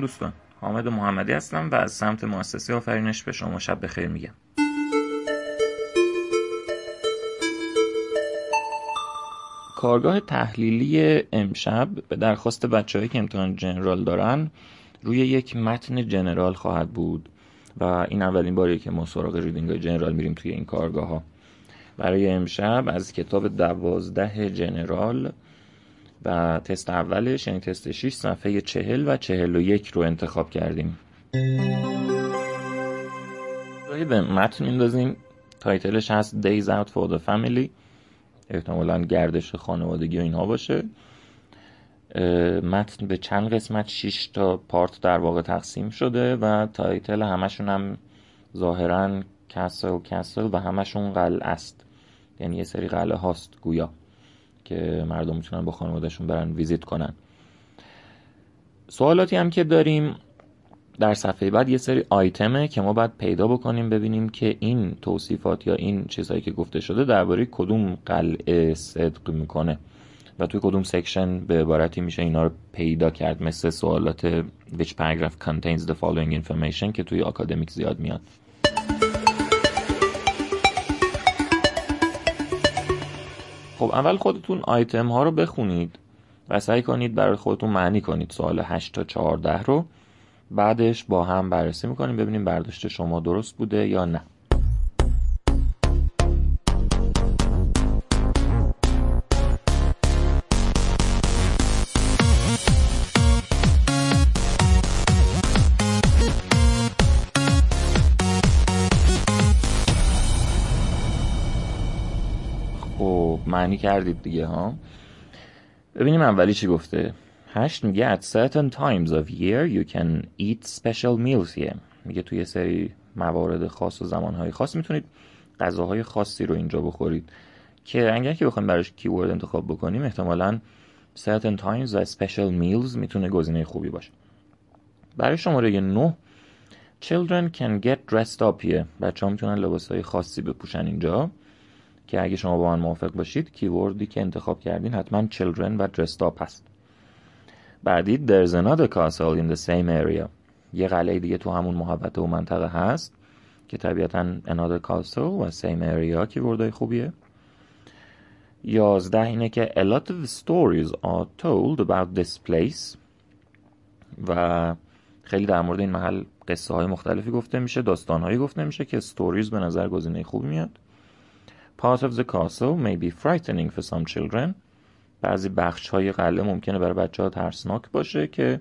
دوستان. حامد محمدی هستم و از سمت مؤسسه آفرینش به شما شب بخیر میگم. کارگاه تحلیلی امشب به درخواست بچههایی که امتحان جنرال دارن روی یک متن جنرال خواهد بود و این اولین باریه که ما سراغ ریدینگ جنرال میریم توی این کارگاه ها برای امشب از کتاب دوازده جنرال و تست اولش یعنی تست 6 صفحه 40 و 41 رو انتخاب کردیم. یه متن میندازیم title ش هست Days Out for the Family. احتمالا گردش خانوادگی و اینها باشه. متن به چند قسمت؟ 6 تا part در واقع تقسیم شده و title همشون هم ظاهرا castle castle و همشون قلعه است. یعنی یه سری قلعه هاست گویا. که مردم می‌تونن با خانوادهشون برن visit کنن. سوالاتی هم که داریم در صفحه بعد یه سری آیتمه که ما باید پیدا بکنیم ببینیم که این توصیفات یا این چیزهایی که گفته شده درباره کدوم قلعه صدق می‌کنه. و توی کدوم section به عبارتی میشه اینا رو پیدا کرد مثل سوالات which paragraph contains the following information که توی آکادمیک زیاد میاد. خب اول خودتون آیتم ها رو بخونید و سعی کنید برای خودتون معنی کنید سوال 8 تا 14 رو. بعدش با هم بررسی می‌کنیم ببینیم برداشت شما درست بوده یا نه. معنی کردید دیگه ها؟ ببینیم اولی چی گفته. هشت میگه at certain times of year you can eat special meals here. میگه توی سری موارد خاص و زمانهای خاص می‌تونید غذاهای خاصی رو اینجا بخورید. که اگر که بخوایم براش کیورد انتخاب بکنیم احتمالا certain times و special meals می‌تونه گزینه خوبی باشه. برای شماره 9 children can get dressed up here. بچه ها می‌تونن لباس های خاصی بپوشن اینجا. که اگه شما با من موافق باشید کیوردی که انتخاب کردین حتما children و dressed up هست. بعدی there's another castle in the same area. یه قلعه دیگه تو همون محبته و منطقه هست که طبیعتا another castle و same area کیوردهای خوبیه. یازده اینه که a lot of stories are told about this place و خیلی در مورد این محل قصه های مختلفی گفته میشه داستان هایی گفته میشه که stories به نظر گزینه خوبی میاد. Part of the castle may be frightening for some children. بعضی بخش های قلعه ممکنه برای بچه ها ترسناک باشه که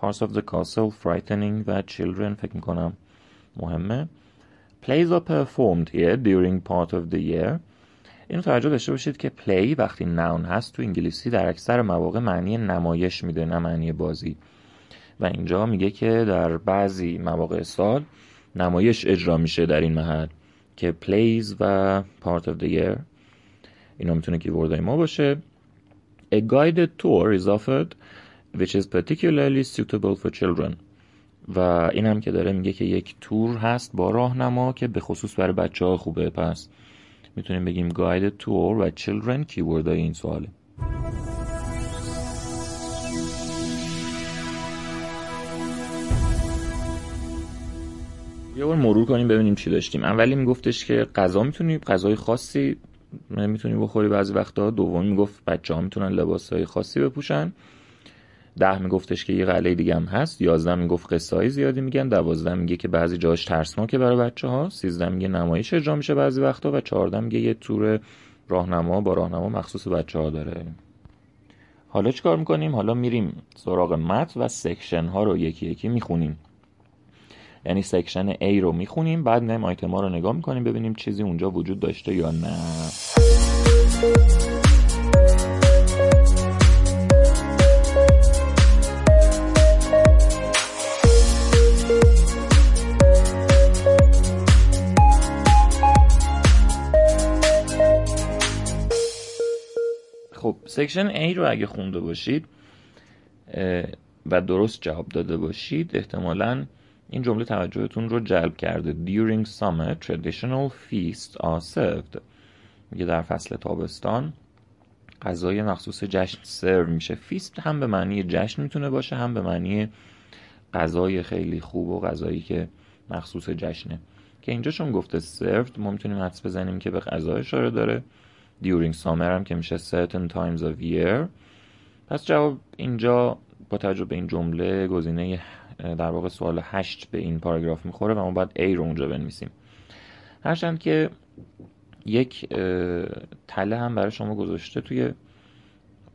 parts of the castle frightening و children فکر می‌کنم مهمه. Plays are performed here during part of the year. اینو توجه داشته باشید که play وقتی noun هست تو انگلیسی در اکثر مواقع معنی نمایش میده نه معنی بازی. و اینجا میگه که در بعضی مواقع سال نمایش اجرا میشه در این محل. که plays و part of the year اینا می‌تونه کیوردهای ما باشه. A guided tour is offered which is particularly suitable for children. و این هم که داره میگه که یک تور هست با راهنما که به خصوص برای بچه ها خوبه. پس می‌تونیم بگیم guided tour و children کیورد این سواله. یه بار مرور کنیم ببینیم چی داشتیم. اولی میگفتش که غذا می‌تونی غذای خاصی می‌تونی بخوری بعضی وقتا. دوم می‌گفت بچه ها می‌تونن لباس های خاصی بپوشن. ده میگفتش که یه قلعه دیگه هم هست. یازده می‌گفت قصه های زیادی میگن. دوازده میگه که بعضی جاش ترسناکه برای بچه ها سیزده میگه نمایش اجرا میشه بعضی وقتا و چهارده میگه یه تور راهنما با راهنما مخصوص بچه ها داره. حالا چیکار می‌کنیم؟ حالا میریم سراغ متن و سکشن ها رو یکی یکی می‌خونیم. یعنی section A رو می‌خونیم بعد نیم آیتم ها رو نگاه می‌کنیم ببینیم چیزی اونجا وجود داشته یا نه. خب section A رو اگه خونده باشید و درست جواب داده باشید احتمالاً این جمله توجهتون رو جلب کرده. During summer traditional feasts are served. میگه در فصل تابستان غذای مخصوص جشن سرو میشه. فیست هم به معنی جشن می‌تونه باشه هم به معنی غذای خیلی خوب و غذایی که مخصوص جشنه که اینجا چون گفته served ما می‌تونیم حدس بزنیم که به غذا اشاره داره. During summer هم که میشه certain times of year. پس جواب اینجا با توجه به این جمله گزینه در واقع سوال هشت به این پاراگراف می‌خوره و ما باید A رو اونجا بنویسیم. هرچند که یک تله هم برای شما گذاشته توی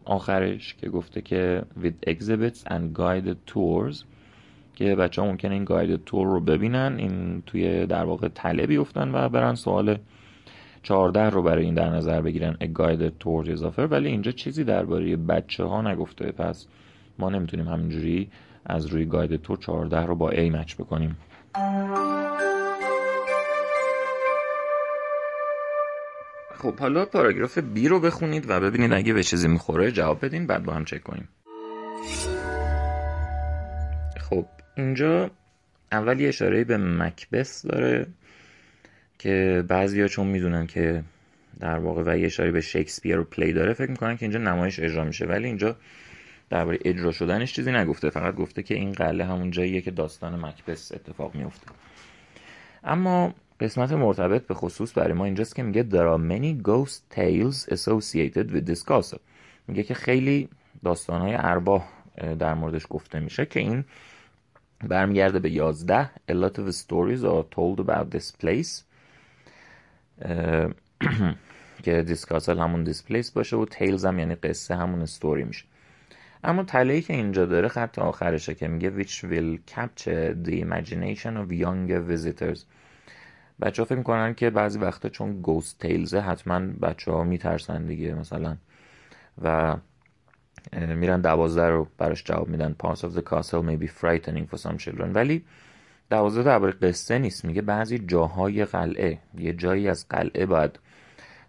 آخرش که گفته که with exhibits and guided tours که بچه ها ممکنه این guided tour رو ببینن این توی در واقع تله بیفتن و برن سوال 14 رو برای این در نظر بگیرن a guided tour اضافه ولی اینجا چیزی درباره بچه ها نگفته. پس ما نمی‌تونیم همینجوری از روی guided tour 14 رو با A مچ بکنیم. خب حالا پاراگراف B رو بخونید و ببینید اگه به چیزی می‌خوره جواب بدین بعد با هم چک کنیم. خب اینجا اول یه اشاره به مکبس داره که بعضی چون می‌دونن که در واقع و یه اشاره به شکسپیر و پلی داره فکر می‌کنن که اینجا نمایش اجرا میشه. ولی اینجا درباره اجرا شدنش چیزی نگفته فقط گفته که این قله همون جاییه که داستان مکبس اتفاق میفته اما قسمت مرتبط به خصوص برای ما اینجاست که میگه there are many ghost tales associated with this castle. میگه که خیلی داستانهای ارباه در موردش گفته میشه که این برمیگرده به 11 A lot of stories are told about this place. که دیسکاسل همون دیسپلیس باشه و تیلز هم یعنی قصه همون استوری میشه. اما تله که اینجا داره خط آخرشه که میگه which will capture the imagination of younger visitors. بچه ها فکر می‌کنن که بعضی وقتا چون گوست تیلزه حتما بچه ها میترسن دیگه مثلا. و میرن دوازده رو براش جواب میدن. Parts of the castle may be frightening for some children. ولی دوازده درباره قصه نیست. میگه بعضی جاهای قلعه یه جایی از قلعه باید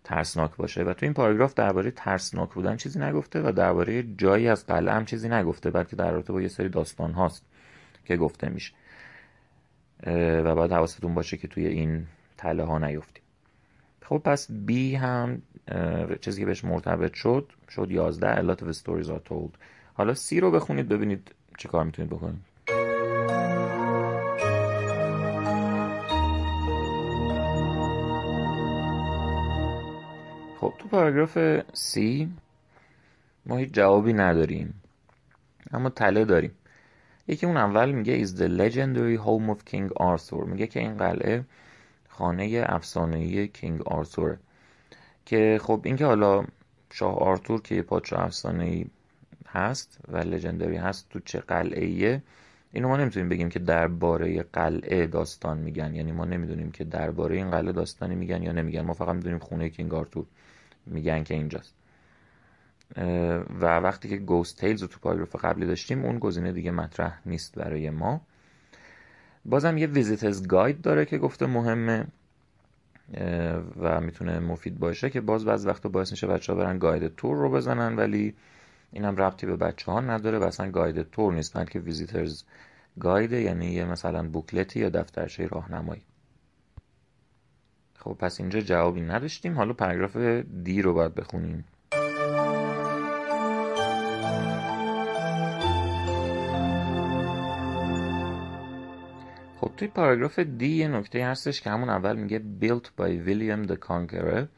ترسناک باشه. و تو این پاراگراف درباره ترسناک بودن چیزی نگفته و درباره جایی از قلعه هم چیزی نگفته بلکه در رابطه با یه سری داستان هاست که گفته میشه. و باید حواستون باشه که توی این تله ها نیفتیم. خب پس B هم چیزی که بهش مرتبط شد شد 11 A lot of stories are told. حالا C رو بخونید ببینید چه کار می‌تونید بکنید. خب تو پاراگراف C ما هیچ جوابی نداریم اما تله داریم. یکی اون اول میگه is the legendary home of King Arthur. میگه که این قلعه خانه افسانه‌ای کینگ آرتور که خب اینکه حالا شاه آرتور که یه پادشاه افسانه‌ای هست و لژندری هست تو چه قلعه اینو ما نمی‌تونیم بگیم که درباره قلعه داستان میگن. یعنی ما نمی‌دونیم که درباره این قلعه داستانی میگن یا نمیگن. ما فقط می‌دونیم خونه کینگ آرتور میگن که اینجاست. و وقتی که گوست تیلز رو تو پاراگراف قبلی داشتیم اون گزینه دیگه مطرح نیست برای ما. بازم یه ویزیترز گاید داره که گفته مهمه و می‌تونه مفید باشه که باز بعض وقتا باعث میشه بچه ها برن گاید تور رو بزنن ولی این هم ربطی به بچه ها نداره و اصلا گاید تور نیست بلکه ویزیترز گاید یعنی یه مثلا بوکلتی یا دفترچه راهنمایی. خب پس اینجا جوابی نداشتیم. حالا پاراگراف دی رو باید بخونیم. خب توی پاراگراف دی یه نکته هستش که همون اول میگه built by William the Conqueror.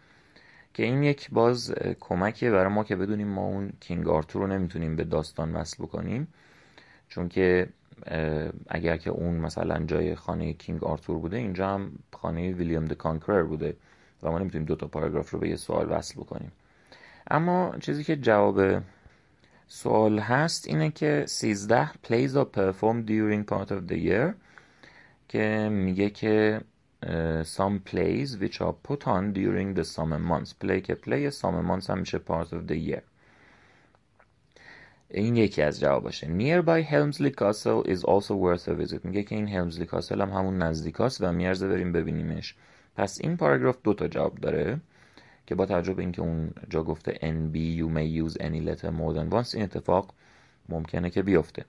که این یک باز کمکیه برای ما که بدونیم ما اون کینگ آرتور رو نمی‌تونیم به داستان وصل بکنیم. چون که اگر که اون مثلا جای خانه کینگ آرتور بوده اینجا هم خانه ویلیام د کانکرر بوده و ما نمی‌تونیم دو تا پاراگراف رو به یه سوال وصل بکنیم. اما چیزی که جواب سوال هست اینه که 13 plays are performed during part of the year که میگه که some plays which are put on during the summer months play که play summer months هم میشه part of the year این یکی از جواباشه nearby Helmsley Castle is also worth a visit میگه که این Helmsley Castle هم همون نزدیک هست و میارزه بریم ببینیمش پس این پاراگراف دو تا جواب داره که با توجه به اینکه اون جا گفته NB you may use any letter more than once این اتفاق ممکنه که بیفته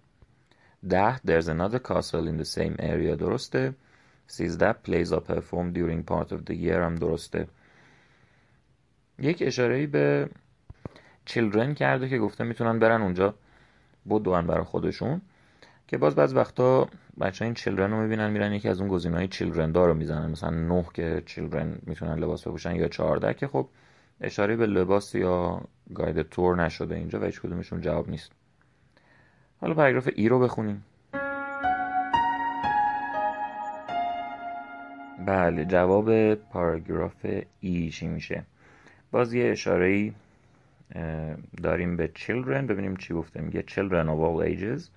ده there's another castle in the same area درسته 13 plays are performed during part of the year. هم درسته. یک اشاره به children کرده که گفته می‌تونن برن اونجا. بدون برای خودشون. که باز بعض وقتا بچه این چیلدرن رو می‌بینن میرن یکی از اون گزینه های چیلدرن دار رو می‌زنن. مثلا نه که چیلدرن می‌تونن لباس بپوشن یا چهارده که خب اشاره به لباس یا گاید تور نشده اینجا و هیچ کدومشون جواب نیست. حالا پاراگراف ای رو بخونیم. بله جواب پاراگراف ای چی میشه باز یه اشاره ای داریم به children ببینیم چی گفته میگه children of all ages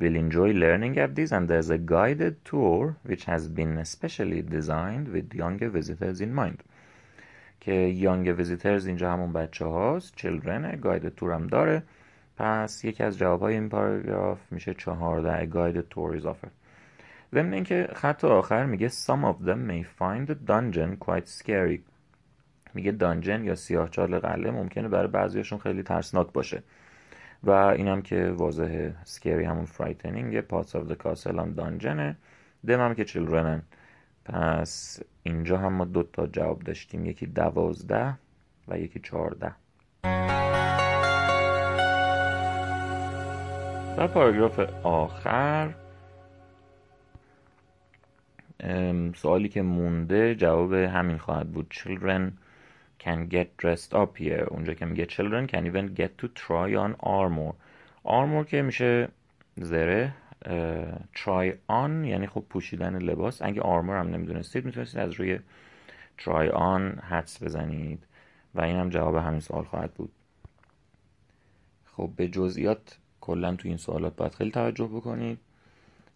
will enjoy learning at this and there's a guided tour which has been especially designed with younger visitors in mind که young visitors اینجا همون بچه هاست children guided tour هم داره پس یکی از جواب های این پاراگراف میشه چهارده guided tour is offered ضمن اینکه خط آخر میگه some of them may find the dungeon quite scary. میگه dungeon یا سیاهچال قلعه ممکنه برای بعضیاشون خیلی ترسناک باشه. و اینم که واضحه scary همون frightening parts of the castle هم dungeon ه them هم که children ن پس اینجا هم ما دو تا جواب داشتیم. یکی دوازده و یکی چهارده. در پاراگراف آخر سوالی که مونده جواب همین خواهد بود. Children can get dressed up here. اونجا که میگه children can even get to try on armor. Armor که میشه زره try on یعنی خب پوشیدن لباس. اگه آرمور هم نمی‌دونستید می‌تونستید از روی try on حدس بزنید. و این هم جواب همین سوال خواهد بود. خب به جزئیات کلا تو این سوالات باید خیلی توجه بکنید.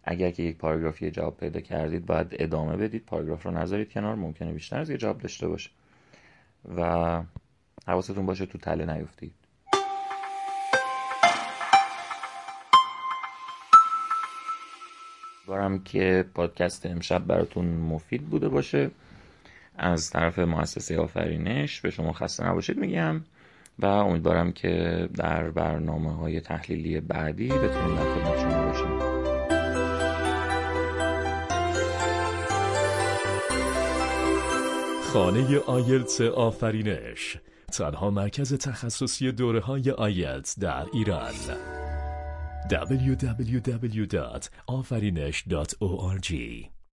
اگر که یک پاراگرافی جواب پیدا کردید باید ادامه بدید. پاراگراف رو نذارید کنار ممکنه بیشتر از یه جواب داشته باشه. و حواستون باشه تو تله نیفتید. بارم که پادکست امشب براتون مفید بوده باشه. از طرف مؤسسه آفرینش به شما خسته نباشید میگم و امیدوارم که در برنامه های تحلیلی بعدی بتونیم در خدمت شما باشیم. خانه آیلتس آفرینش. تنها مرکز تخصصی دوره های آیلتس در ایران. www.afarinesh.org